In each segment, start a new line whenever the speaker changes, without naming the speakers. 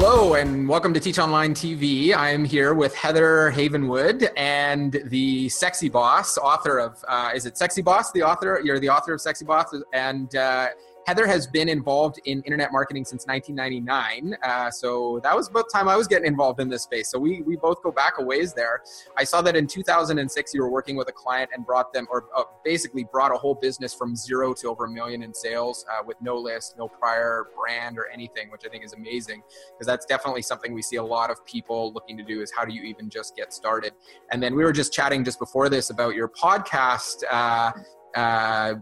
Hello and welcome to Teach Online TV. I am here with Heather Havenwood and the Sexy Boss, author of, uh, is it Sexy Boss? The author, you're the author of Sexy Boss, and uh, Heather has been involved in internet marketing since 1999. Uh, so that was about the time I was getting involved in this space. So we, we both go back a ways there. I saw that in 2006 you were working with a client and brought them, or uh, basically brought a whole business from zero to over a million in sales uh, with no list, no prior brand or anything, which I think is amazing because that's definitely something we see a lot of people looking to do is how do you even just get started? And then we were just chatting just before this about your podcast. Uh, uh,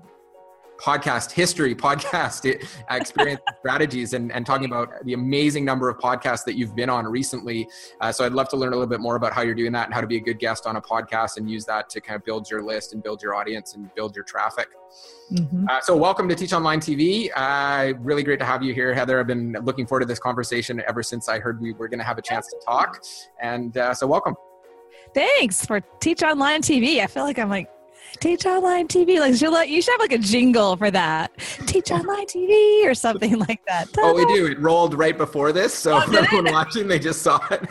podcast history, podcast experience strategies, and, and talking about the amazing number of podcasts that you've been on recently. Uh, so I'd love to learn a little bit more about how you're doing that and how to be a good guest on a podcast and use that to kind of build your list and build your audience and build your traffic. Mm-hmm. Uh, so welcome to Teach Online TV. Uh, really great to have you here, Heather. I've been looking forward to this conversation ever since I heard we were going to have a chance to talk. And uh, so welcome.
Thanks for Teach Online TV. I feel like I'm like Teach Online TV. Like you should have like a jingle for that. Teach Online TV or something like that.
Ta-da. Oh, we do. It rolled right before this, so oh, everyone watching, they just saw it.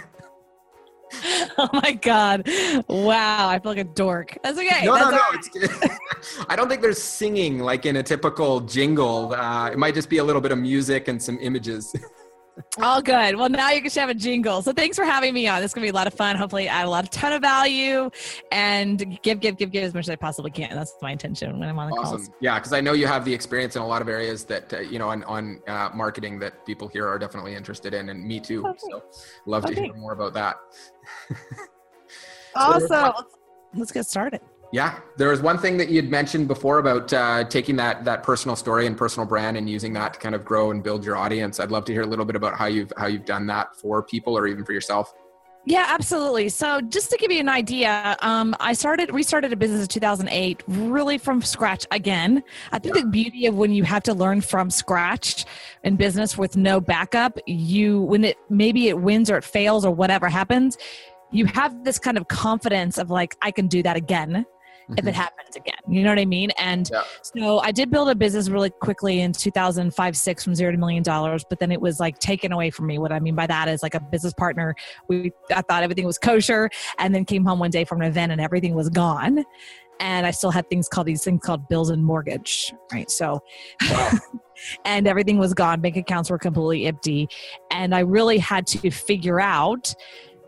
Oh my god! Wow, I feel like a dork. That's okay.
No,
That's
no, no. Right. I don't think there's singing like in a typical jingle. Uh, it might just be a little bit of music and some images.
All good. Well, now you can have a jingle. So thanks for having me on. This is gonna be a lot of fun. Hopefully, add a lot of ton of value and give, give, give, give as much as I possibly can. That's my intention when I'm on the awesome. calls.
Yeah, because I know you have the experience in a lot of areas that uh, you know on on uh, marketing that people here are definitely interested in, and me too. Okay. So love okay. to hear more about that.
awesome. So let's get started.
Yeah, there was one thing that you had mentioned before about uh, taking that that personal story and personal brand and using that to kind of grow and build your audience. I'd love to hear a little bit about how you've how you've done that for people or even for yourself.
Yeah, absolutely. So, just to give you an idea, um, I started restarted a business in 2008, really from scratch again. I think yeah. the beauty of when you have to learn from scratch in business with no backup, you when it maybe it wins or it fails or whatever happens, you have this kind of confidence of like I can do that again mm-hmm. if it mm-hmm. happens again. You know what I mean? And yeah. so I did build a business really quickly in 2005, six from zero to million dollars, but then it was like taken away from me. What I mean by that is like a business partner. We I thought everything was kosher, and then came home one day from an event and everything was gone. And I still had things called these things called bills and mortgage, right? So, wow. and everything was gone. Bank accounts were completely empty, and I really had to figure out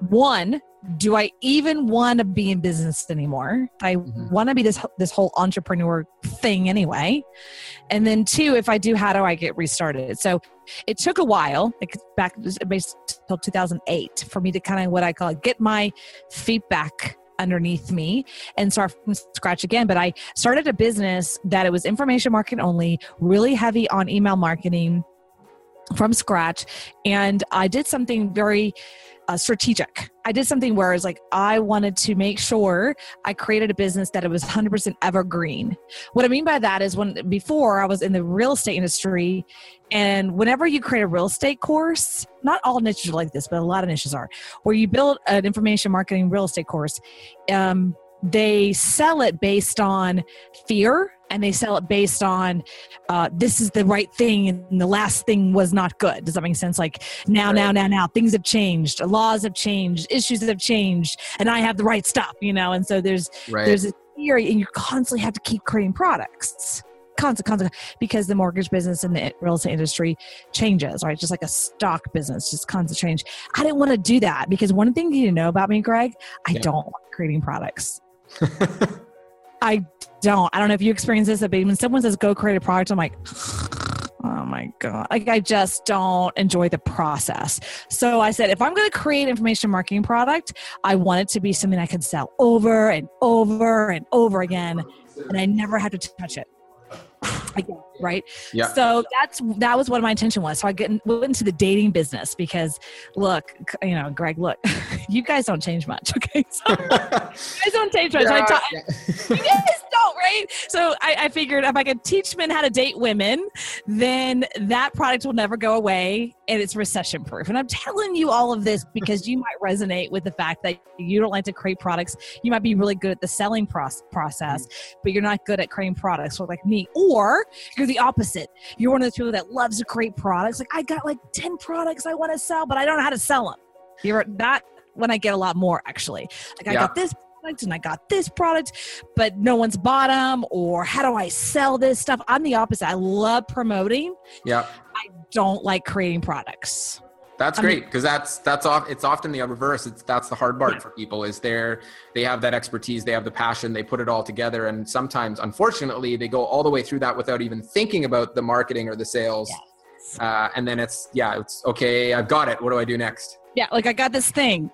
one do I even want to be in business anymore? I mm-hmm. want to be this this whole entrepreneur thing anyway. And then two, if I do, how do I get restarted? So it took a while, like back till 2008, for me to kind of what I call it, get my feet back underneath me and start from scratch again. But I started a business that it was information marketing only, really heavy on email marketing from scratch, and I did something very uh, strategic. I did something where I was like, I wanted to make sure I created a business that it was 100% evergreen. What I mean by that is when before I was in the real estate industry, and whenever you create a real estate course, not all niches are like this, but a lot of niches are, where you build an information marketing real estate course, um, they sell it based on fear and they sell it based on uh, this is the right thing and the last thing was not good. Does that make sense? Like now, right. now, now, now, things have changed, laws have changed, issues have changed, and I have the right stuff, you know. And so there's right. there's a theory, and you constantly have to keep creating products. Constant, constant, because the mortgage business and the real estate industry changes, right? Just like a stock business, just constant change. I didn't want to do that because one thing you know about me, Greg, I yeah. don't like creating products. I don't. I don't know if you experience this, but when someone says go create a product, I'm like, oh my God. Like I just don't enjoy the process. So I said, if I'm going to create information marketing product, I want it to be something I can sell over and over and over again. And I never have to touch it. Again, right? Yeah. So that's that was what my intention was. So I get went into the dating business because look, you know, Greg, look, you guys don't change much. Okay. So you guys don't change much. I
Yeah,
ta-
yeah.
you guys don't, right? So I, I figured if I could teach men how to date women, then that product will never go away and it's recession proof. And I'm telling you all of this because you might resonate with the fact that you don't like to create products. You might be really good at the selling proce- process, but you're not good at creating products, or like me. Or you're the opposite. You're one of those people that loves to create products. Like I got like 10 products I want to sell, but I don't know how to sell them. You're that when I get a lot more actually. Like I
Yeah.
got this product and I got this product, but no one's bought them. Or how do I sell this stuff? I'm the opposite. I love promoting.
yeah.
I don't like creating products.
That's
I mean-
great because that's that's off. It's often the reverse. It's that's the hard part for people is they're they have that expertise, they have the passion, they put it all together, and sometimes, unfortunately, they go all the way through that without even thinking about the marketing or the sales.
Yes.
Uh, and then it's yeah, it's okay. I've got it. What do I do next?
Yeah, like I got this thing.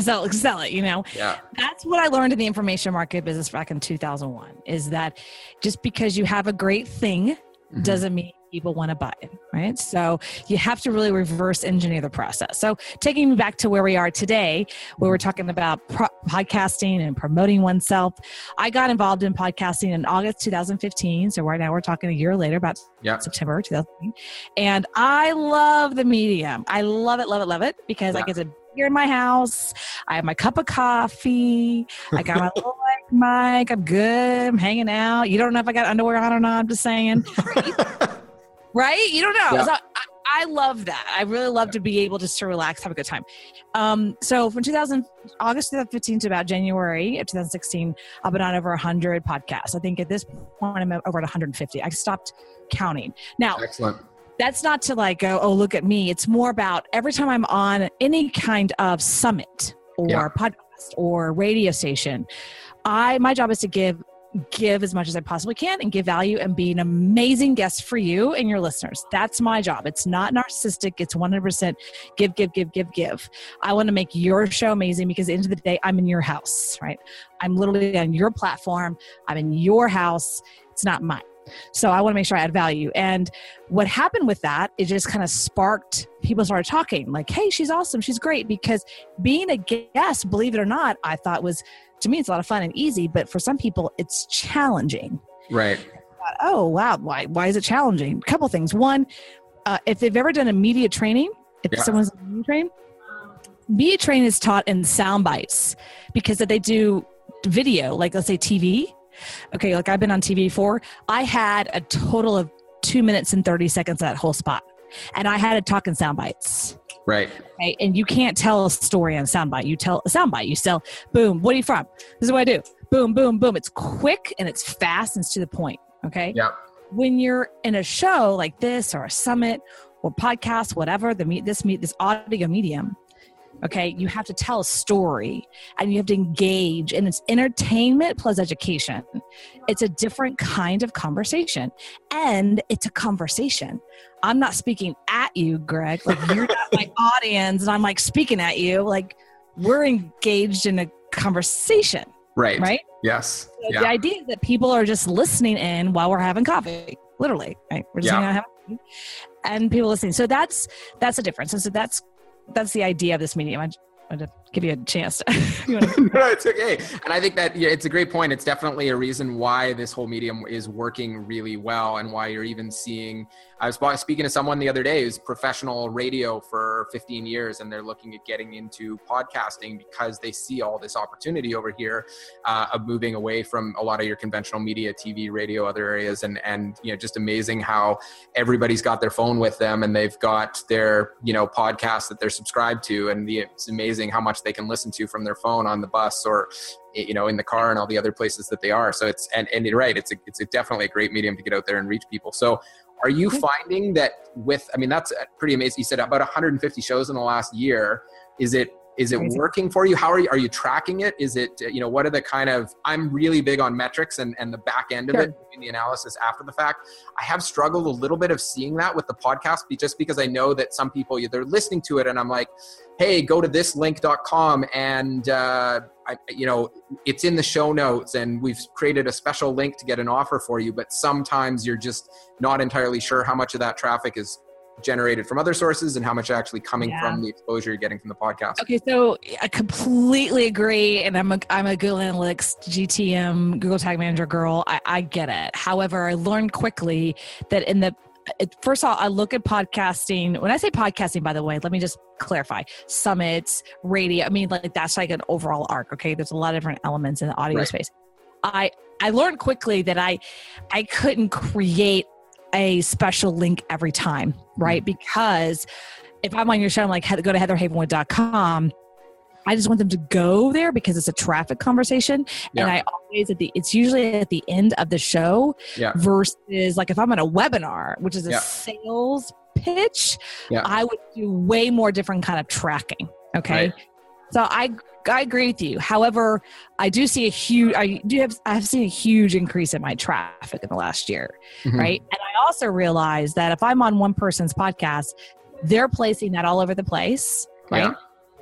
Sell, sell it, you know.
Yeah,
That's what I learned in the information market business back in 2001 is that just because you have a great thing
Mhm.
doesn't mean people want to buy it, right? So you have to really reverse engineer the process. So taking me back to where we are today, where we're talking about pro- podcasting and promoting oneself, I got involved in podcasting in August 2015. So right now we're talking a year later, about
yeah,
September 2015. And I love the medium. I love it, love it, love it because I
Yeah.
get to here in my house. I have my cup of coffee. I got my little mic. I'm good. I'm hanging out. You don't know if I got underwear on or not. I'm just saying. right? You don't know.
Yeah.
So I, I love that. I really love to be able just to relax, have a good time. Um, so from 2000, August 2015 to about January of 2016, I've been on over 100 podcasts. I think at this point I'm over at 150. I stopped counting. Now,
excellent.
That's not to like go, oh, look at me. It's more about every time I'm on any kind of summit or
Yeah.
podcast or radio station, I my job is to give give as much as I possibly can and give value and be an amazing guest for you and your listeners. That's my job. It's not narcissistic. It's 100% give, give, give, give, give. I want to make your show amazing because at the end of the day, I'm in your house, right? I'm literally on your platform. I'm in your house. It's not mine. So I want to make sure I add value. And what happened with that, it just kind of sparked people started talking like, hey, she's awesome. She's great. Because being a guest, believe it or not, I thought was, to me, it's a lot of fun and easy. But for some people, it's challenging.
Right.
thought, oh, wow. Why, why is it challenging? A couple things. One, uh, if they've ever done a media training, if
Yeah.
someone's media training, media training is taught in sound bites because that they do video, like let's say TV, okay, like I've been on TV before, I had a total of two minutes and 30 seconds of that whole spot. And I had to talk in sound bites.
Right.
Okay. And you can't tell a story on a soundbite. You tell a soundbite. You sell, boom, what are you from? This is what I do. Boom, boom, boom. It's quick and it's fast and it's to the point. Okay.
Yeah.
When you're in a show like this or a summit or podcast, whatever, the meet this meet this audio medium, okay, you have to tell a story and you have to engage and it's entertainment plus education. It's a different kind of conversation. And it's a conversation. I'm not speaking at you, Greg. Like you're not my audience, and I'm like speaking at you. Like we're engaged in a conversation,
Right.
right?
Yes.
So
Yeah.
The idea is that people are just listening in while we're having coffee, literally. Right? We're just
Yeah.
having coffee, and people listening. So that's that's a difference. And so that's that's the idea of this medium. I give you a chance. you wanna-
no, it's okay. And I think that yeah, it's a great point. It's definitely a reason why this whole medium is working really well and why you're even seeing. I was speaking to someone the other day who's professional radio for 15 years and they're looking at getting into podcasting because they see all this opportunity over here uh, of moving away from a lot of your conventional media, TV, radio, other areas. And, and, you know, just amazing how everybody's got their phone with them and they've got their, you know, podcast that they're subscribed to. And the, it's amazing how much they can listen to from their phone on the bus or you know in the car and all the other places that they are. So it's and, and you're right it's a, it's a definitely a great medium to get out there and reach people. So are you mm-hmm. finding that with i mean that's uh, pretty amazing. You said about 150 shows in the last year. Is it is it
Crazy.
working for you how are you are you tracking it is it you know what are the kind of i'm really big on metrics and and the back end of
Sure.
it doing the analysis after the fact i have struggled a little bit of seeing that with the podcast just because i know that some people they're listening to it and i'm like hey go to this link.com and uh, I, you know it's in the show notes and we've created a special link to get an offer for you but sometimes you're just not entirely sure how much of that traffic is generated from other sources and how much actually coming
Yeah.
from the exposure you're getting from the podcast.
Okay, so I completely agree, and I'm a I'm a Google Analytics GTM Google Tag Manager girl. I, I get it. However, I learned quickly that in the it, first of all, I look at podcasting. When I say podcasting, by the way, let me just clarify: summits, radio. I mean, like that's like an overall arc. Okay, there's a lot of different elements in the audio
Right.
space. I I learned quickly that I I couldn't create a special link every time, right? Mm-hmm. Because if I'm on your show, I'm like, "Heather- go to heatherhavenwood.com. I just want them to go there because it's a traffic conversation.
Yeah.
And I always at the it's usually at the end of the show
Yeah.
versus like if I'm on a webinar, which is a
Yeah.
sales pitch,
Yeah.
I would do way more different kind of tracking. Okay.
Right.
So I I agree with you. However, I do see a huge I do have I've seen a huge increase in my traffic in the last year
Mhm.
right? And I also realize that if I'm on one person's podcast, they're placing that all over the place, right?
Yeah.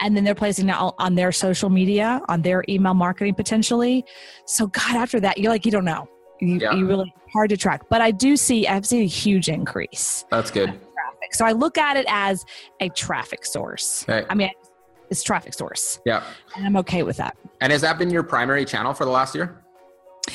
And then they're placing that all on their social media, on their email marketing potentially. So, God, after that, you're like, you don't know. You,
Yeah.
you really hard to track. But I do see, I've seen a huge increase
That's good.
So I look at it as a traffic source.
Okay.
I mean, it's traffic source,
Yeah.
and I'm okay with that.
And has that been your primary channel for the last year?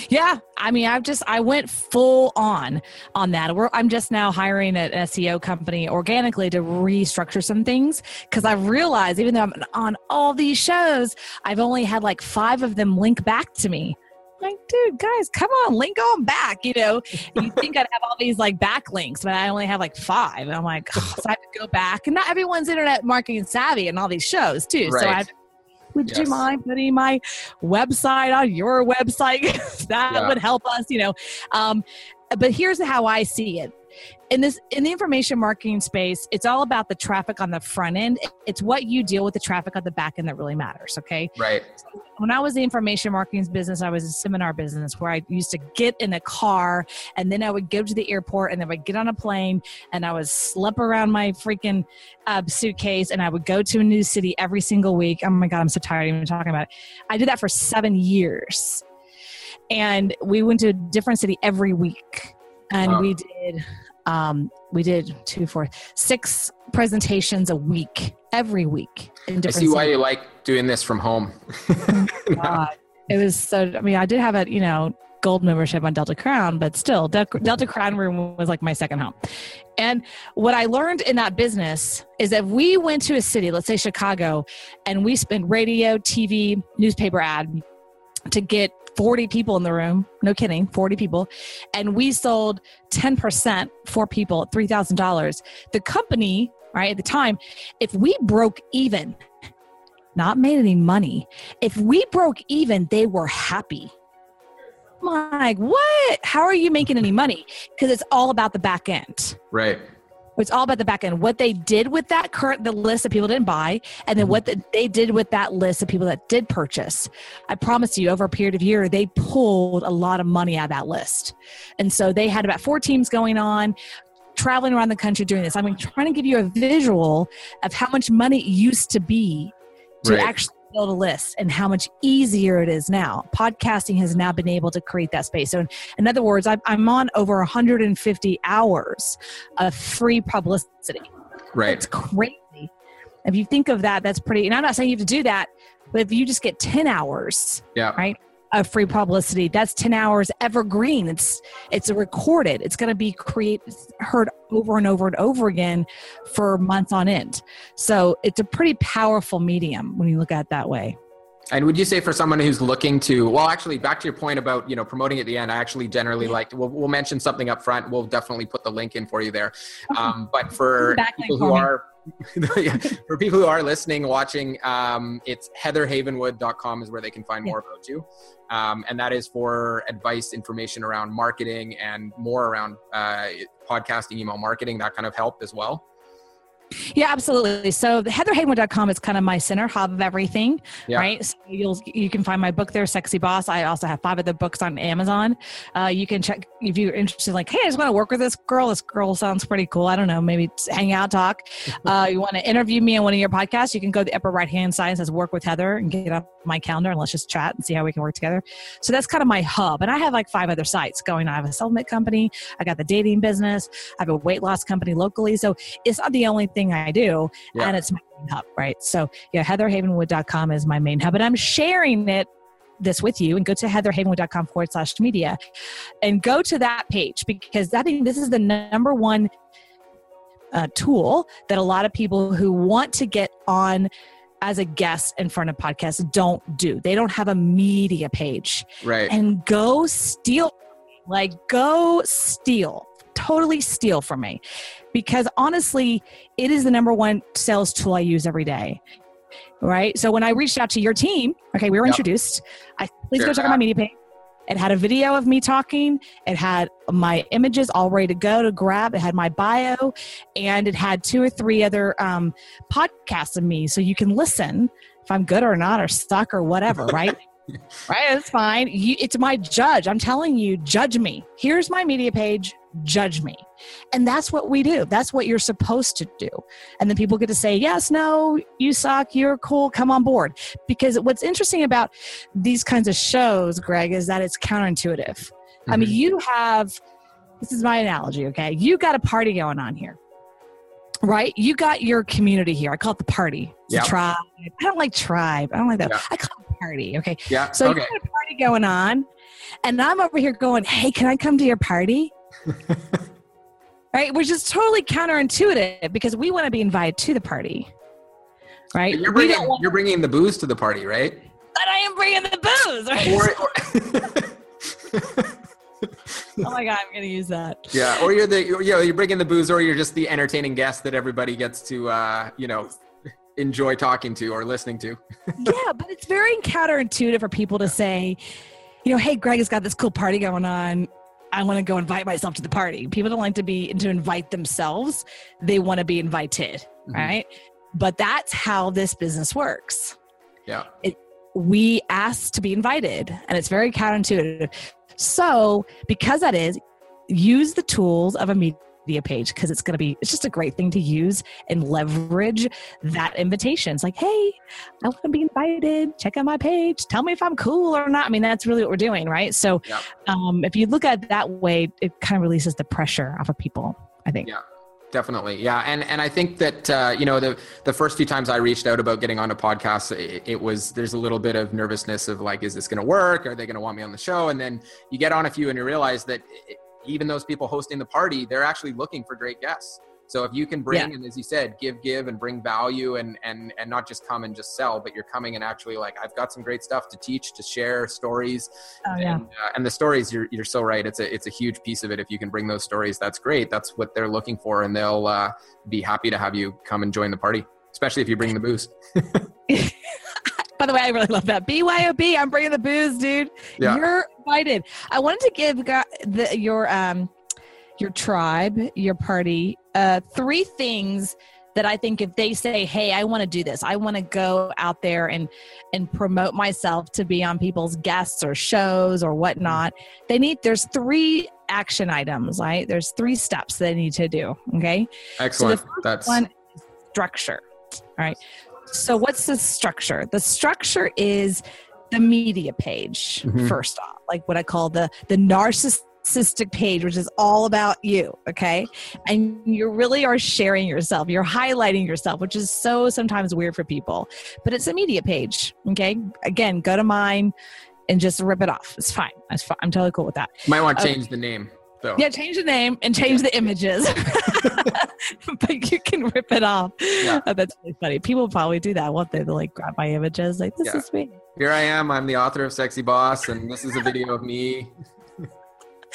Yeah, I mean, I've just I went full on on that. We're, I'm just now hiring an SEO company organically to restructure some things because I've realized even though I'm on all these shows, I've only had like five of them link back to me. Like, dude, guys, come on, link on back. You know, you think I'd have all these like backlinks, but I only have like five. And I'm like, oh, so I have to go back, and not everyone's internet marketing savvy and all these shows too. So I would
Yes.
you mind putting my website on your website? that
Yeah.
would help us, you know. Um, but here's how I see it. In this in the information marketing space, it's all about the traffic on the front end. It's what you deal with the traffic on the back end that really matters. Okay
Right.
when I was in the information marketing business, I was a seminar business where I used to get in a car and then I would go to the airport and then I would get on a plane and I would slip around my freaking uh, suitcase and I would go to a new city every single week. Oh my God, I'm so tired even talking about it. I did that for seven years. And we went to a different city every week. And
Wow.
we did um, we did two, four, six presentations a week, every week in different I
see why
cities.
you like doing this from home.
God. It was so. I mean, I did have a you know gold membership on Delta Crown, but still, Del- Delta Crown room was like my second home. And what I learned in that business is that we went to a city, let's say Chicago, and we spent radio, TV, newspaper ad to get 40 people in the room. No kidding, 40 people. And we sold 10% for people at $3,000. The company, right, at the time, if we broke even, not made any money, if we broke even, they were happy. I'm like, what? How are you making any money? Because it's all about the back end.
Right.
It's all about the back end. What they did with that current, the list of people didn't buy, and then mm-hmm. what the, they did with that list of people that did purchase. I promise you, over a period of year, they pulled a lot of money out of that list. And so they had about four teams going on, traveling around the country doing this. I'm trying to give you a visual of how much money it used to be to
Right.
actually build a list and how much easier it is now. Podcasting has now been able to create that space. So, in, in other words, I'm, I'm on over 150 hours of free publicity.
Right.
It's crazy. If you think of that, that's pretty. And I'm not saying you have to do that, but if you just get 10 hours
Yeah.
right of free publicity, that's 10 hours evergreen. It's it's recorded. It's going to be create heard over and over and over again for months on end. So it's a pretty powerful medium when you look at it that way.
And would you say for someone who's looking to, well, actually, back to your point about you know promoting at the end, I actually generally like we'll, we'll mention something up front. We'll definitely put the link in for you there. Um, but for people who are yeah, for people who are listening, watching, um, it's heatherhavenwood.com is where they can find more about you. Um, and that is for advice, information around marketing and more around uh, podcasting, email marketing, that kind of help as well.
Yeah, absolutely. So the heatherhavenwood.com is kind of my center hub of everything, yeah. right? So you'll you can find my book there, Sexy Boss. I also have five other books on Amazon. Uh, you can check if you're interested. Like, hey, I just want to work with this girl. This girl sounds pretty cool. I don't know, maybe hang out, talk. Uh, you want to interview me on one of your podcasts? You can go to the upper right hand side and says "Work with Heather" and get on my calendar and let's just chat and see how we can work together. So that's kind of my hub, and I have like five other sites going. I have a supplement company. I got the dating business. I have a weight loss company locally. So it's not the only thing I do, yeah. and it's my main hub, right? So yeah, heatherhavenwood.com is my main hub, and I'm sharing it this with you and go to heatherhavenwood.com forward slash media and go to that page because I think this is the number one uh, tool that a lot of people who want to get on as a guest in front of podcasts don't do. They don't have a media page.
Right.
And go steal, like, go steal totally steal from me because honestly, it is the number one sales tool I use every day. Right. So when I reached out to your team, okay, we were yep. introduced. I please sure go check out my media page. It had a video of me talking. It had my images all ready to go to grab. It had my bio, and it had two or three other um, podcasts of me, so you can listen if I'm good or not, or stuck or whatever. Right? Right? It's fine. You, it's my judge. I'm telling you, judge me. Here's my media page. Judge me. And that's what we do. That's what you're supposed to do. And then people get to say, yes, no, you suck. You're cool. Come on board. Because what's interesting about these kinds of shows, Greg, is that it's counterintuitive. Mm-hmm. I mean, mm-hmm. you have, this is my analogy, okay? You got a party going on here right? You got your community here. I call it the party. It's yep. tribe. I don't like tribe. I don't like that. I call it party. Okay.
Yeah.
So
okay.
you got a party going on, and I'm over here going, "Hey, can I come to your party?" right? Which is totally counterintuitive because we want to be invited to the party, right?
But you're bringing, want- you're bringing the booze to the party, right?
But I am bringing the booze. Right? Or, or oh my god, I'm gonna use that.
Yeah, or you're the you know you're bringing the booze, or you're just the entertaining guest that everybody gets to uh, you know enjoy talking to or listening to.
yeah, but it's very counterintuitive for people to say, you know, hey, Greg has got this cool party going on. I want to go invite myself to the party. People don't like to be to invite themselves; they want to be invited, mm-hmm. right? But that's how this business works.
Yeah.
It, we ask to be invited, and it's very counterintuitive. So, because that is, use the tools of a media page because it's going to be it's just a great thing to use and leverage that invitation. It's like hey i want to be invited. Check out my page. Tell me if i'm cool or not. I mean that's really what we're doing right? So yeah. um, if you look at it that way it kind of releases the pressure off of people i think.
Yeah definitely. Yeah and and i think that uh, you know the the first few times i reached out about getting on a podcast it, it was there's a little bit of nervousness of like is this going to work? Are they going to want me on the show? And then you get on a few and you realize that it, even those people hosting the party they're actually looking for great guests so if you can bring, yeah. and as you said, give, give, and bring value, and and and not just come and just sell, but you're coming and actually like I've got some great stuff to teach, to share stories,
oh, yeah.
and, uh, and the stories. You're you're so right. It's a it's a huge piece of it. If you can bring those stories, that's great. That's what they're looking for, and they'll uh, be happy to have you come and join the party, especially if you bring the booze.
By the way, I really love that. BYOB, I'm bringing the booze, dude. Yeah. You're invited. I wanted to give the, your um your tribe, your party, uh, three things that I think if they say, "Hey, I want to do this. I want to go out there and and promote myself to be on people's guests or shows or whatnot," they need. There's three action items, right? There's three steps they need to do. Okay.
Excellent.
So That's one structure. All right. So what's the structure? The structure is the media page mm-hmm. first off, like what I call the the narcissist narcissistic page, which is all about you. Okay. And you really are sharing yourself. You're highlighting yourself, which is so sometimes weird for people, but it's a media page. Okay. Again, go to mine and just rip it off. It's fine. fine. I'm totally cool with that.
Might want to change the name. Though.
Yeah, change the name and change yeah. the images. but you can rip it off. Yeah. Oh, that's really funny. People probably do that, won't they? They'll like grab my images, like, this yeah. is me.
Here I am. I'm the author of Sexy Boss, and this is a video of me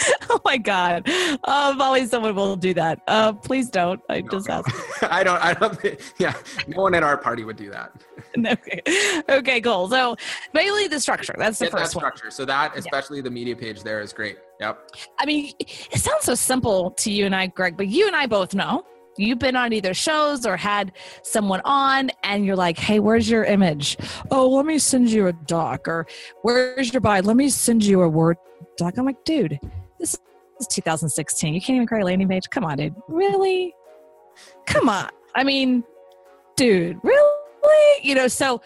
oh my god um always someone will do that uh please don't i no, just no.
ask i don't i don't think yeah no one at our party would do that
okay okay cool so mainly the structure that's the
Get
first
that structure one. so that especially yeah. the media page there is great yep
i mean it sounds so simple to you and i greg but you and i both know You've been on either shows or had someone on, and you're like, hey, where's your image? Oh, let me send you a doc. Or where's your bio? Let me send you a Word doc. I'm like, dude, this is 2016. You can't even create a landing page. Come on, dude. Really? Come on. I mean, dude, really? You know, so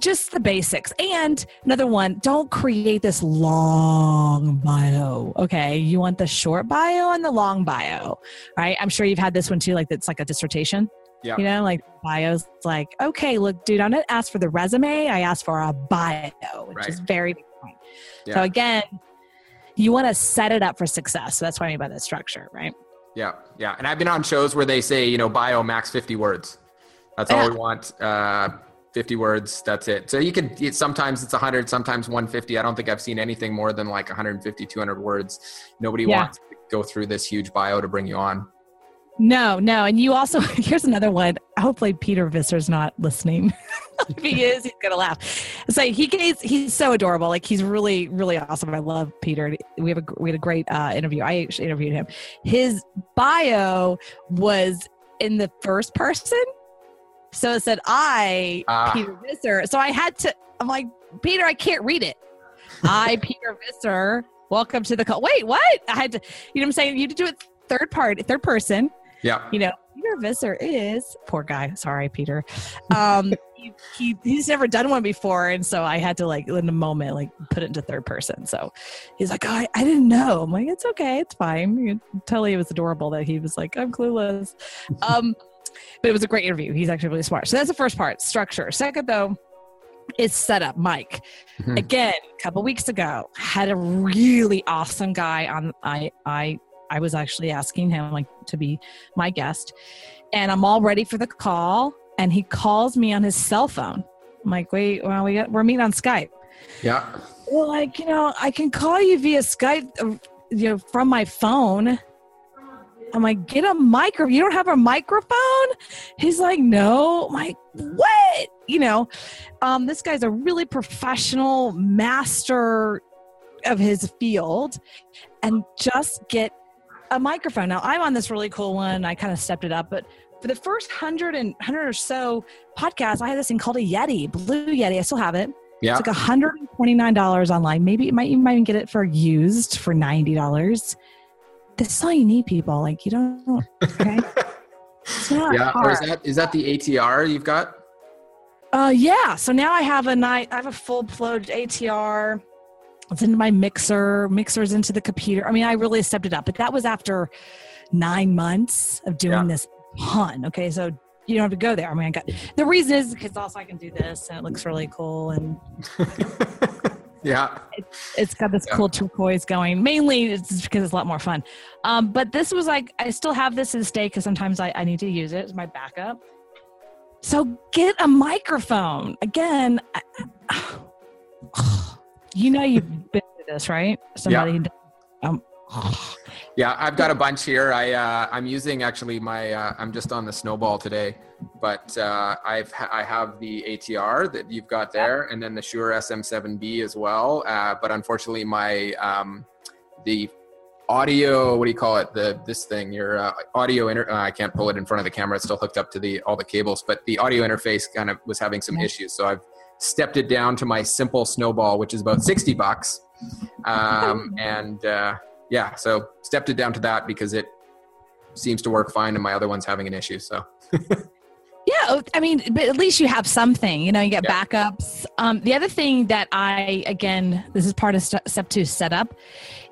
just the basics. And another one, don't create this long bio. Okay. You want the short bio and the long bio, right? I'm sure you've had this one too, like it's like a dissertation.
Yeah.
You know, like bios It's like, okay, look, dude, I didn't ask for the resume. I asked for a bio, which
Right.
is very.
Yeah.
So again, you want to set it up for success. So that's what I mean by the structure, right?
Yeah, yeah. And I've been on shows where they say, you know, bio max 50 words. That's all
Yeah.
we want. Uh, 50 words. That's it. So you can, it, sometimes it's 100, sometimes 150. I don't think I've seen anything more than like 150, 200 words. Nobody
Yeah.
wants to go through this huge bio to bring you on.
No, no. And you also, here's another one. Hopefully Peter Visser's not listening. if he is, he's gonna laugh. So he gets, he's so adorable. Like he's really, really awesome. I love Peter. We have a we had a great uh, interview. I actually interviewed him. His bio was in the first person. So it said I,
Ah.
Peter Visser. So I had to, I'm like, Peter, I can't read it. I, Peter Visser, welcome to the call. Wait, what? I had to, you know what I'm saying? You had to do it third part, third person
Yeah.
you know, Peter Visser is poor guy. Sorry, Peter. Um, he, he he's never done one before, and so I had to like in a moment like put it into third person. So he's like, oh, I, I didn't know. I'm like, it's okay, it's fine. You it was adorable that he was like, I'm clueless. Um, but it was a great interview. He's actually really smart. So that's the first part, structure. Second though. Is setup, mic.
Mhm.
Again, a couple weeks ago, had a really awesome guy on. I I I was actually asking him like to be my guest, and I'm all ready for the call, and he calls me on his cell phone. I'm like, wait, well, we got, we're meeting on Skype.
Yeah.
Well, like you know, I can call you via Skype, uh, you know, from my phone. I'm like, get a micro. You don't have a microphone? He's like, no. I'm like, what? You know, um, this guy's a really professional master of his field, and just get a microphone. Now, I'm on this really cool one. I kind of stepped it up, but for the first hundred and hundred or so podcasts, I had this thing called a Yeti, Blue Yeti. I still have it.
Yeah.
It's like $129 online. Maybe it might you might even get it for used for $90. That's all you need, people. Like you don't okay.
Yeah. Or is that, is that the ATR you've got?
Uh yeah. So now I have a night I have a full flow ATR. It's into my mixer, mixers into the computer. I mean, I really stepped it up, but that was after nine months of doing
Yeah.
this ton. Okay, so you don't have to go there. I mean, I got the reason is because also I can do this and it looks really cool and
yeah.
it's got this
Yeah.
cool turquoise going. Mainly, it's because it's a lot more fun. Um, but this was like, I still have this to this day because sometimes I, I need to use it as my backup. So get a microphone. Again, I, you know you've been through this, right? Somebody. Um,
Yeah, I've got a bunch here. I uh, I'm using actually my uh, I'm just on the snowball today, but uh, I've ha- I have the ATR that you've got there, and then the Shure SM7B as well. Uh, but unfortunately, my um, the audio what do you call it the this thing your uh, audio inter- uh, I can't pull it in front of the camera. It's still hooked up to the all the cables, but the audio interface kind of was having some issues, so I've stepped it down to my simple snowball, which is about sixty bucks, um, and. Yeah, so stepped it down to that because it seems to work fine, and my other one's having an issue. So
Yeah, I mean, but at least you have something. You know, you get
Yeah.
backups. Um, the other thing that I, again, this is part of st- step two setup,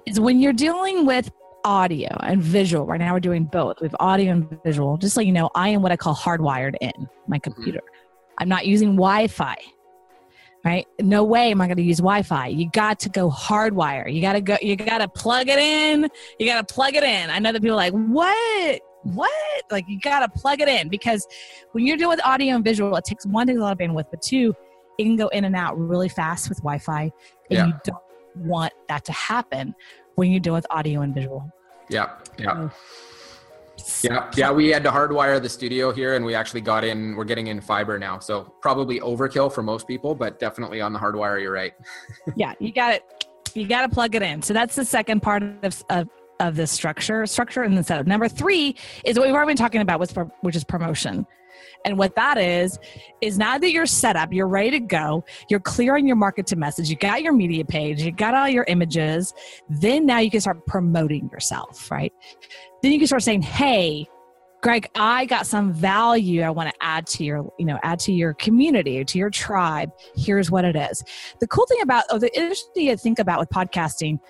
is when you're dealing with audio and visual. Right now, we're doing both. We have audio and visual. Just so you know, I am what I call hardwired in my computer. I'm not using Wi-Fi. Right? No way am I going to use Wi-Fi. You got to go hardwire. You got to go. You got to plug it in. You got to plug it in. I know that people are like, what? What? Like you got to plug it in because when you're dealing with audio and visual, it takes one, takes a lot of bandwidth, but two, it can go in and out really fast with Wi-Fi, and
Yeah.
you don't want that to happen when you're dealing with audio and visual.
yeah, yeah, yeah, yeah. We had to hardwire the studio here, and we actually got in. We're getting in fiber now, so probably overkill for most people, but definitely on the hardwire. You're right.
yeah, you got it. You got to plug it in. So that's the second part of, of of this structure, structure and the setup. Number three is what we've already been talking about, which is promotion. And what that is, is now that you're set up, you're ready to go, you're clear on your market to message, you got your media page, you got all your images, then now you can start promoting yourself, right? Then you can start saying, hey, Greg, I got some value I want to add to your, you know, add to your community, to your tribe. Here's what it is. The cool thing about, oh, the interesting thing to think about with podcasting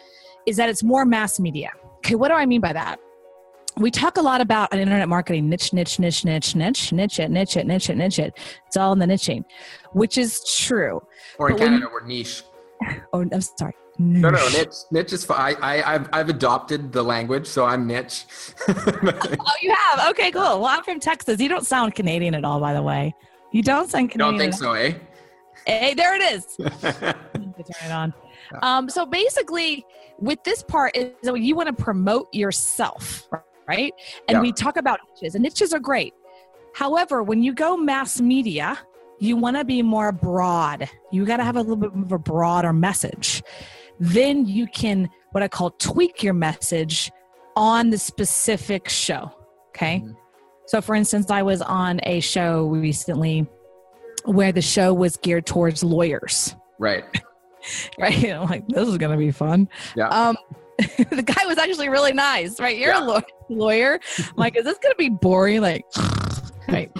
is that it's more mass media. Okay, what do I mean by that? we talk a lot about an internet marketing niche, niche, niche, niche, niche, niche it, niche it, niche it, niche it. It's all in the niching, which is true.
Or in Canada, we're niche.
Oh, I'm sorry.
Niche. No, no, niche. Niche is fine. I, I, have I've adopted the language, so I'm niche.
oh, you have? Okay, cool. Well, I'm from Texas. You don't sound Canadian at all, by the way. You don't sound Canadian.
Don't think so, eh?
Hey, there it is. turn it on. Um, so basically, with this part is that you want to promote yourself, right? And yeah. we talk about niches, and niches are great. However, when you go mass media, you want to be more broad. You got to have a little bit of a broader message. Then you can, what I call, tweak your message on the specific show. Okay. Mm-hmm. So, for instance, I was on a show recently where the show was geared towards lawyers.
Right.
right. I'm like, this is going to be fun.
Yeah. Um,
the guy was actually really nice, right? You're yeah. a lawyer. I'm like, is this going to be boring? Like, right.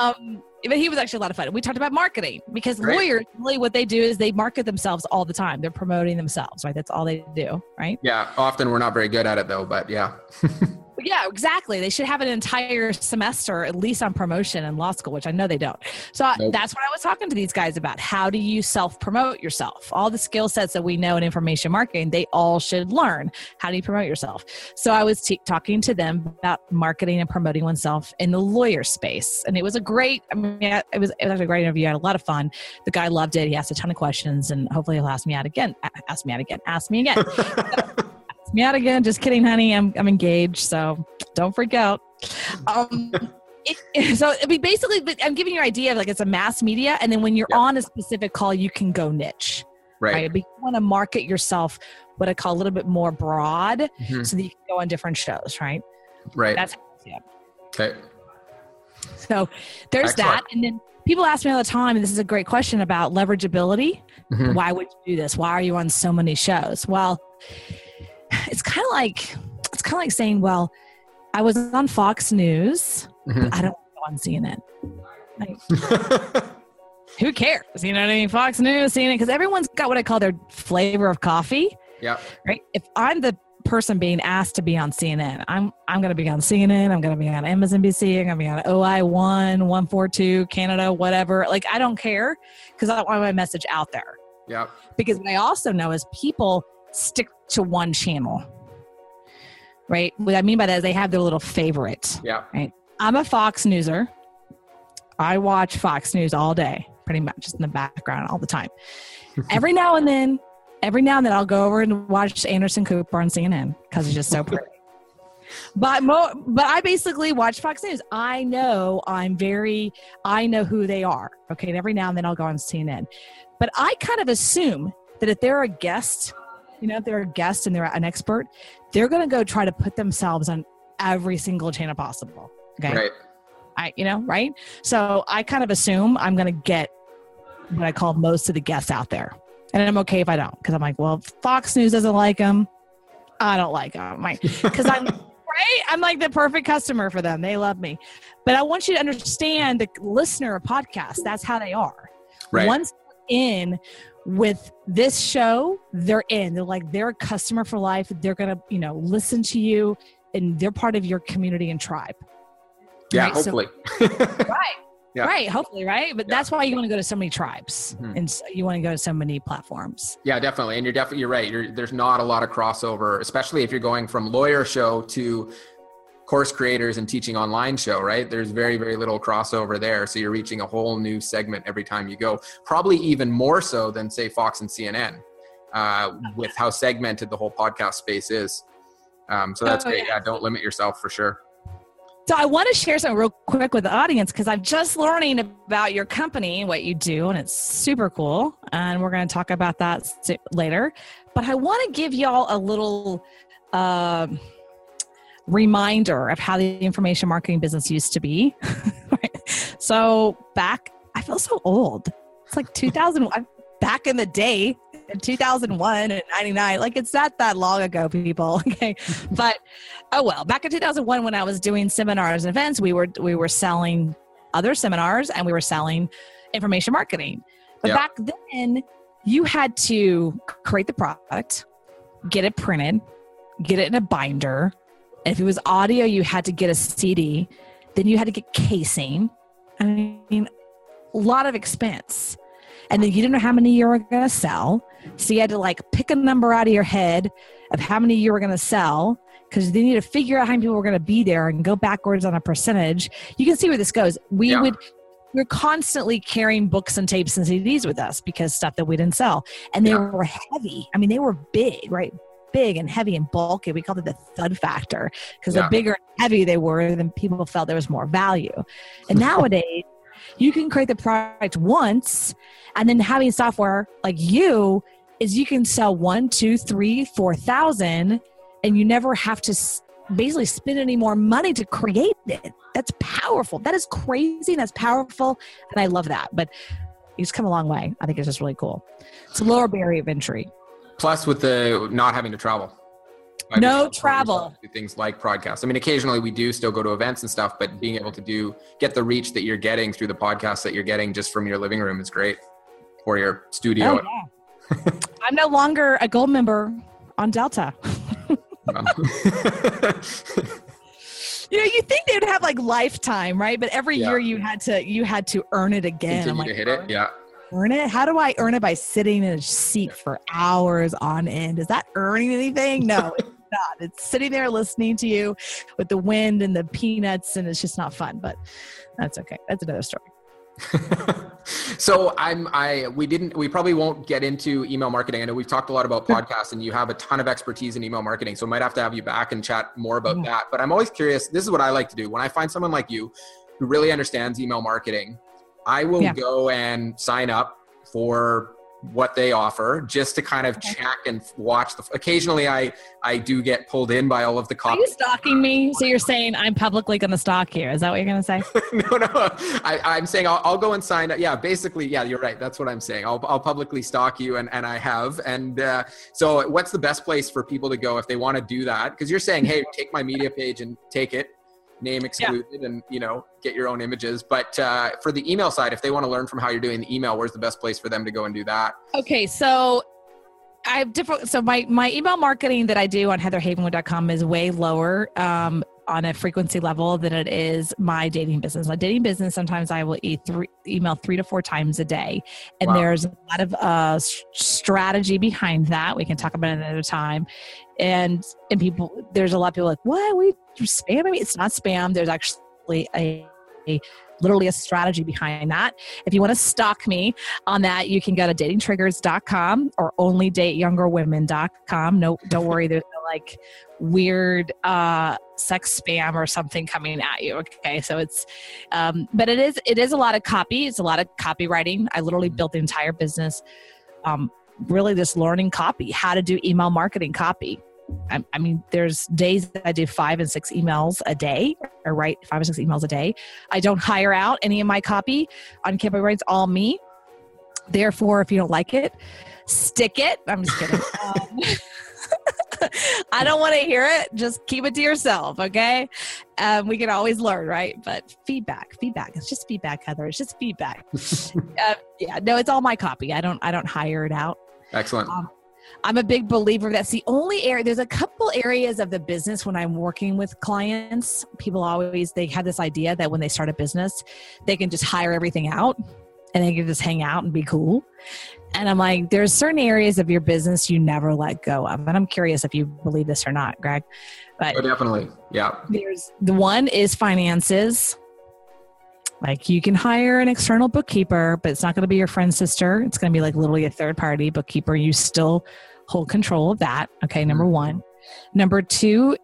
Um, but he was actually a lot of fun. We talked about marketing because Great. lawyers really what they do is they market themselves all the time. They're promoting themselves, right? That's all they do, right?
Yeah. Often we're not very good at it though, but yeah.
yeah, exactly. They should have an entire semester at least on promotion in law school, which I know they don't. So nope. that's what I was talking to these guys about. How do you self promote yourself? All the skill sets that we know in information marketing, they all should learn. How do you promote yourself? So I was t- talking to them about marketing and promoting oneself in the lawyer space, and it was a great. I mean, it was it was a great interview. I had a lot of fun. The guy loved it. He asked a ton of questions, and hopefully he'll ask me out again. Ask me out again. Ask me again. me out again. Just kidding, honey. I'm I'm engaged, so don't freak out. Um, it, so I mean, basically, I'm giving you an idea of like it's a mass media, and then when you're on a specific call, you can go niche.
Right. right?
But you want to market yourself what I call a little bit more broad, mm-hmm. so that you can go on different shows. Right.
Right.
That's
yeah. Okay.
So there's Excellent. that, and then people ask me all the time, and this is a great question about leverageability. Mm-hmm. Why would you do this? Why are you on so many shows? Well, it's kind of like it's kind of like saying, well, I was on Fox News, mm-hmm. I don't go on CNN. Like, who cares? You know what I mean? Fox News, CNN, because everyone's got what I call their flavor of coffee.
Yeah.
Right. If I'm the person being asked to be on CNN, I'm I'm going to be on CNN. I'm going to be on MSNBC. I'm going to be on OI one, one four two, Canada, whatever. Like I don't care because I want my message out there.
Yeah.
Because what I also know is people stick to one channel. Right? What I mean by that is they have their little favorite.
Yeah.
Right. I'm a Fox Newser. I watch Fox News all day, pretty much just in the background all the time. every now and then, every now and then I'll go over and watch Anderson Cooper on CNN because it's just so pretty. but mo- but I basically watch Fox News. I know I'm very I know who they are. Okay, and every now and then I'll go on CNN. But I kind of assume that if they're a guest you know, if they're a guest and they're an expert, they're going to go try to put themselves on every single channel possible. Okay.
Right.
I, you know, right. So I kind of assume I'm going to get what I call most of the guests out there. And I'm okay if I don't, because I'm like, well, Fox News doesn't like them. I don't like them. Because I'm right. I'm like the perfect customer for them. They love me. But I want you to understand the listener of podcasts, that's how they are.
Right.
Once in with this show they're in. They're like they're a customer for life. They're gonna you know listen to you and they're part of your community and tribe.
Yeah right? hopefully.
So, right. Yeah. right hopefully right? But yeah. that's why you want to go to so many tribes mm-hmm. and so you want to go to so many platforms.
Yeah definitely. And you're definitely you're right. You're, there's not a lot of crossover especially if you're going from lawyer show to course creators and teaching online show, right? There's very, very little crossover there. So you're reaching a whole new segment every time you go, probably even more so than, say, Fox and CNN, uh, with how segmented the whole podcast space is. Um, so that's oh, great. Yeah. yeah, don't limit yourself for sure.
So I want to share something real quick with the audience because I'm just learning about your company, what you do, and it's super cool. And we're going to talk about that later. But I want to give y'all a little um, reminder of how the information marketing business used to be. so back, I feel so old. It's like 2000. back in the day, in 2001 and 99 like it's not that long ago people okay but oh well back in 2001 when i was doing seminars and events we were we were selling other seminars and we were selling information marketing but back then you had to create the product get it printed get it in a binder if it was audio you had to get a cd then you had to get casing i mean a lot of expense and then you didn't know how many you were going to sell so you had to like pick a number out of your head of how many you were going to sell because then you had to figure out how many people were going to be there and go backwards on a percentage. You can see where this goes. We yeah. would we are constantly carrying books and tapes and CDs with us because stuff that we didn't sell, and they yeah. were heavy. I mean, they were big, right? Big and heavy and bulky. We called it the thud factor because yeah. the bigger and heavy they were, then people felt there was more value. And nowadays, you can create the product once, and then having software like you is you can sell one, two, three, four thousand, and you never have to basically spend any more money to create it. That's powerful. That is crazy. That's powerful, and I love that. But it's come a long way. I think it's just really cool. It's a lower barrier of entry.
Plus, with the not having to travel.
no travel.
Things like podcasts. I mean, occasionally we do still go to events and stuff, but being able to do get the reach that you're getting through the podcast that you're getting just from your living room is great, or your studio. Oh, yeah.
I'm no longer a gold member on Delta. Um. you know, you think they would have like lifetime, right? But every yeah. year you had to you had to earn it again.
Continue I'm like, to hit it, yeah.
Earn it? How do I earn it by sitting in a seat for hours on end? Is that earning anything? No, it's not. It's sitting there listening to you with the wind and the peanuts, and it's just not fun. But that's okay. That's another story.
so I'm I we didn't we probably won't get into email marketing. I know we've talked a lot about podcasts and you have a ton of expertise in email marketing. So I might have to have you back and chat more about mm-hmm. that. But I'm always curious. This is what I like to do. When I find someone like you who really understands email marketing, I will yeah. go and sign up for what they offer just to kind of okay. check and watch the occasionally i i do get pulled in by all of the copy
are you stalking me so you're saying i'm publicly going to stalk you is that what you're going to say
no no I, i'm saying I'll, I'll, go and sign up yeah basically yeah you're right that's what i'm saying i'll, I'll publicly stalk you and, and i have and uh, so what's the best place for people to go if they want to do that because you're saying hey take my media page and take it name excluded yeah. and you know get your own images but uh, for the email side if they want to learn from how you're doing the email where's the best place for them to go and do that
okay so I have different. So my my email marketing that I do on heatherhavenwood.com is way lower um, on a frequency level than it is my dating business. My dating business sometimes I will e- three, email three to four times a day, and wow. there's a lot of uh, strategy behind that. We can talk about it another time. And and people, there's a lot of people like, what? We spamming me? It's not spam. There's actually a, a literally a strategy behind that. If you want to stalk me on that, you can go to datingtriggers.com or onlydateyoungerwomen.com. No, don't worry, there's no like weird uh, sex spam or something coming at you. Okay, so it's, um, but it is it is a lot of copy. It's a lot of copywriting. I literally built the entire business. Um, really, this learning copy, how to do email marketing copy. I, I, mean, there's days that I do five and six emails a day, or write five or six emails a day. I don't hire out any of my copy on Campbell Writes all me. Therefore, if you don't like it, stick it. I'm just kidding. Um, I don't want to hear it. Just keep it to yourself, okay? Um, we can always learn, right? But feedback, feedback. It's just feedback, Heather. It's just feedback. uh, yeah, no, it's all my copy. I don't. I don't hire it out.
Excellent. Um,
I'm a big believer that's the only area there's a couple areas of the business when I'm working with clients. People always they have this idea that when they start a business, they can just hire everything out and they can just hang out and be cool. And I'm like, there's certain areas of your business you never let go of. And I'm curious if you believe this or not, Greg.
But oh, definitely. Yeah.
There's the one is finances. Like you can hire an external bookkeeper, but it's not going to be your friend's sister. It's going to be like literally a third party bookkeeper. You still hold control of that. Okay, number mm-hmm. one. Number two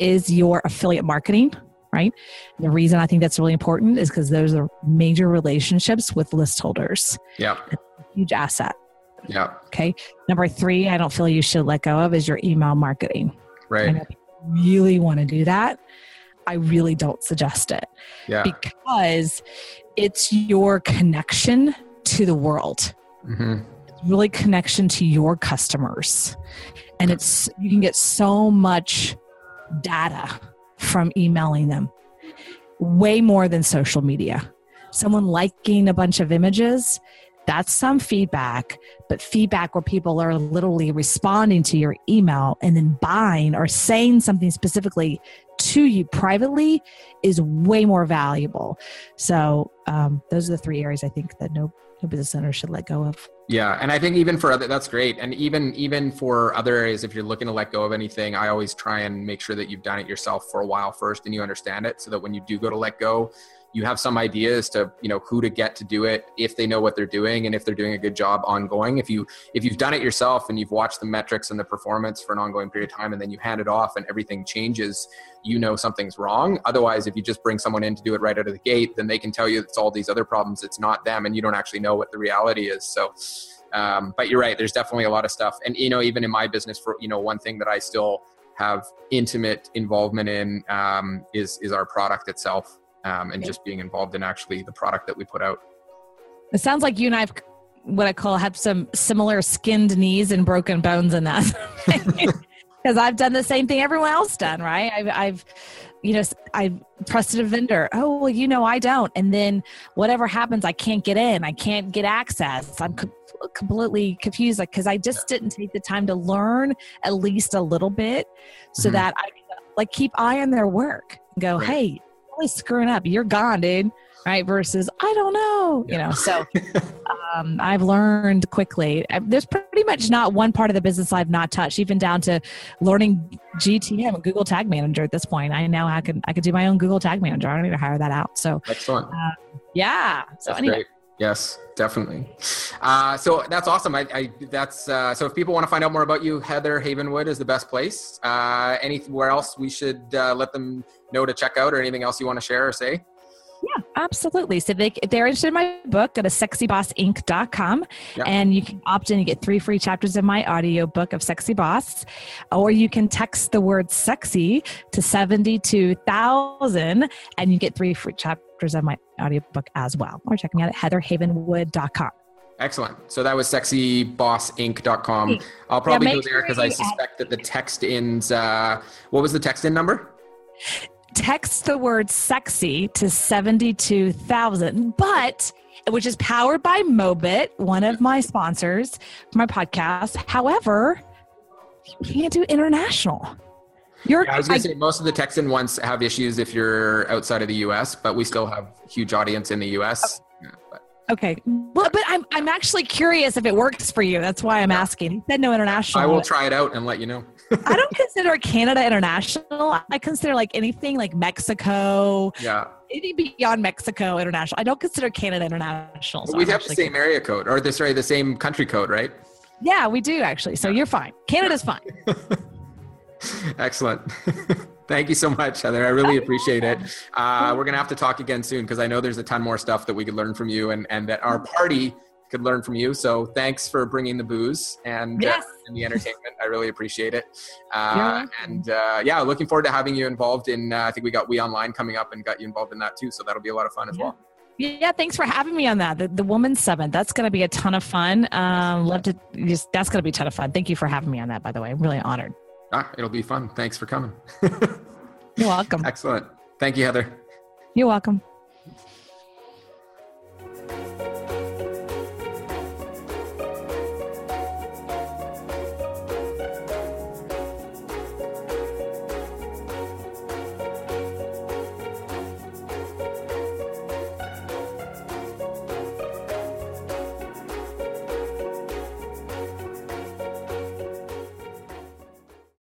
is your affiliate marketing, right? The reason I think that's really important is because those are major relationships with list holders.
Yeah.
Huge asset.
Yeah.
Okay. Number three, I don't feel you should let go of is your email marketing.
Right.
I really want to do that. I really don't suggest it
Yeah.
because it's your connection to the world.
hmm
It's really connection to your customers. And it's you can get so much data from emailing them. Way more than social media. Someone liking a bunch of images, that's some feedback, but feedback where people are literally responding to your email and then buying or saying something specifically to you privately is way more valuable. So, um, those are the three areas I think that no, no business owner should let go of.
Yeah, and I think even for other, that's great. And even even for other areas, if you're looking to let go of anything, I always try and make sure that you've done it yourself for a while first, and you understand it, so that when you do go to let go, you have some idea as to you know who to get to do it, if they know what they're doing, and if they're doing a good job ongoing. If you if you've done it yourself and you've watched the metrics and the performance for an ongoing period of time, and then you hand it off and everything changes, you know something's wrong. Otherwise, if you just bring someone in to do it right out of the gate, then they can tell you it's all these other problems. It's not them, and you don't actually know what the reality is. So. Um, but you're right. There's definitely a lot of stuff, and you know, even in my business, for you know, one thing that I still have intimate involvement in um, is is our product itself, um, and just being involved in actually the product that we put out.
It sounds like you and I've what I call have some similar skinned knees and broken bones in that. Because I've done the same thing everyone else done, right? I've, I've, you know, I've trusted a vendor. Oh, well, you know, I don't. And then whatever happens, I can't get in. I can't get access. I'm co- completely confused because I just didn't take the time to learn at least a little bit so
Mhm.
that I can, like keep eye on their work. and Go,
Right.
hey, really screwing up. You're gone, dude. Right? Versus, I don't know. You know, so um, I've learned quickly. I- There's pretty much not one part of the business I've not touched, even down to learning GTM, Google Tag Manager. At this point, I now I can I could do my own Google Tag Manager. I don't need to hire that out. So
Excellent.
yeah. So
That's
anyway,
great. Yes, definitely. Uh, so that's awesome. I, I that's uh, so. If people want to find out more about you, Heather Havenwood is the best place. Uh, anywhere else we should uh, let them know to check out, or anything else you want to share or say?
Yeah, absolutely. So they, if they're interested in my book, go to sexybossinc.com
Yeah.
and you can opt in. You get three free chapters of my audio book of Sexy Boss, or you can text the word sexy to 72,000 and you get three free chapters of my audio book as well. Or check me out at heatherhavenwood.com.
Excellent. So that was sexybossinc.com. I'll probably
make
go there
sure
because I
you add-
suspect that the text ins. Uh, what was the text in number?
Text the word sexy to 72,000, but which is powered by Mobit, one of my sponsors for my podcast. However, you can't do international. You're,
Yeah, I was going to say most of the text in ones have issues if you're outside of the U.S., but we still have huge audience in the U.S. Yeah,
okay. Well, but I'm, I'm actually curious if it works for you. That's why I'm asking. He said no international.
I will try it out and let you know.
I don't consider Canada international. I consider like anything like Mexico,
Yeah.
anything beyond Mexico international. I don't consider Canada international. so
we
I'm
have the same area code, or the sorry, the same country code, right?
Yeah, we do actually. So you're fine. Canada's fine.
Excellent. Thank you so much, Heather. I really appreciate it. Uh, we're gonna have to talk again soon because I know there's a ton more stuff that we could learn from you, and and that our party could learn from you. So thanks for bringing the booze and, uh, and the entertainment. I really appreciate it. Uh,
welcome.
and uh, yeah, looking forward to having you involved in. Uh, I think we got We Online coming up and got you involved in that too. So that'll be a lot of fun as
Yeah.
well.
Yeah, thanks for having me on that. The, the Woman's Summit. That's going to be a ton of fun. Um, love to just. That's going to be a ton of fun. Thank you for having me on that. By the way, I'm really honored.
Ah, it'll be fun. Thanks for coming.
You're welcome.
Excellent. Thank you, Heather.
You're welcome.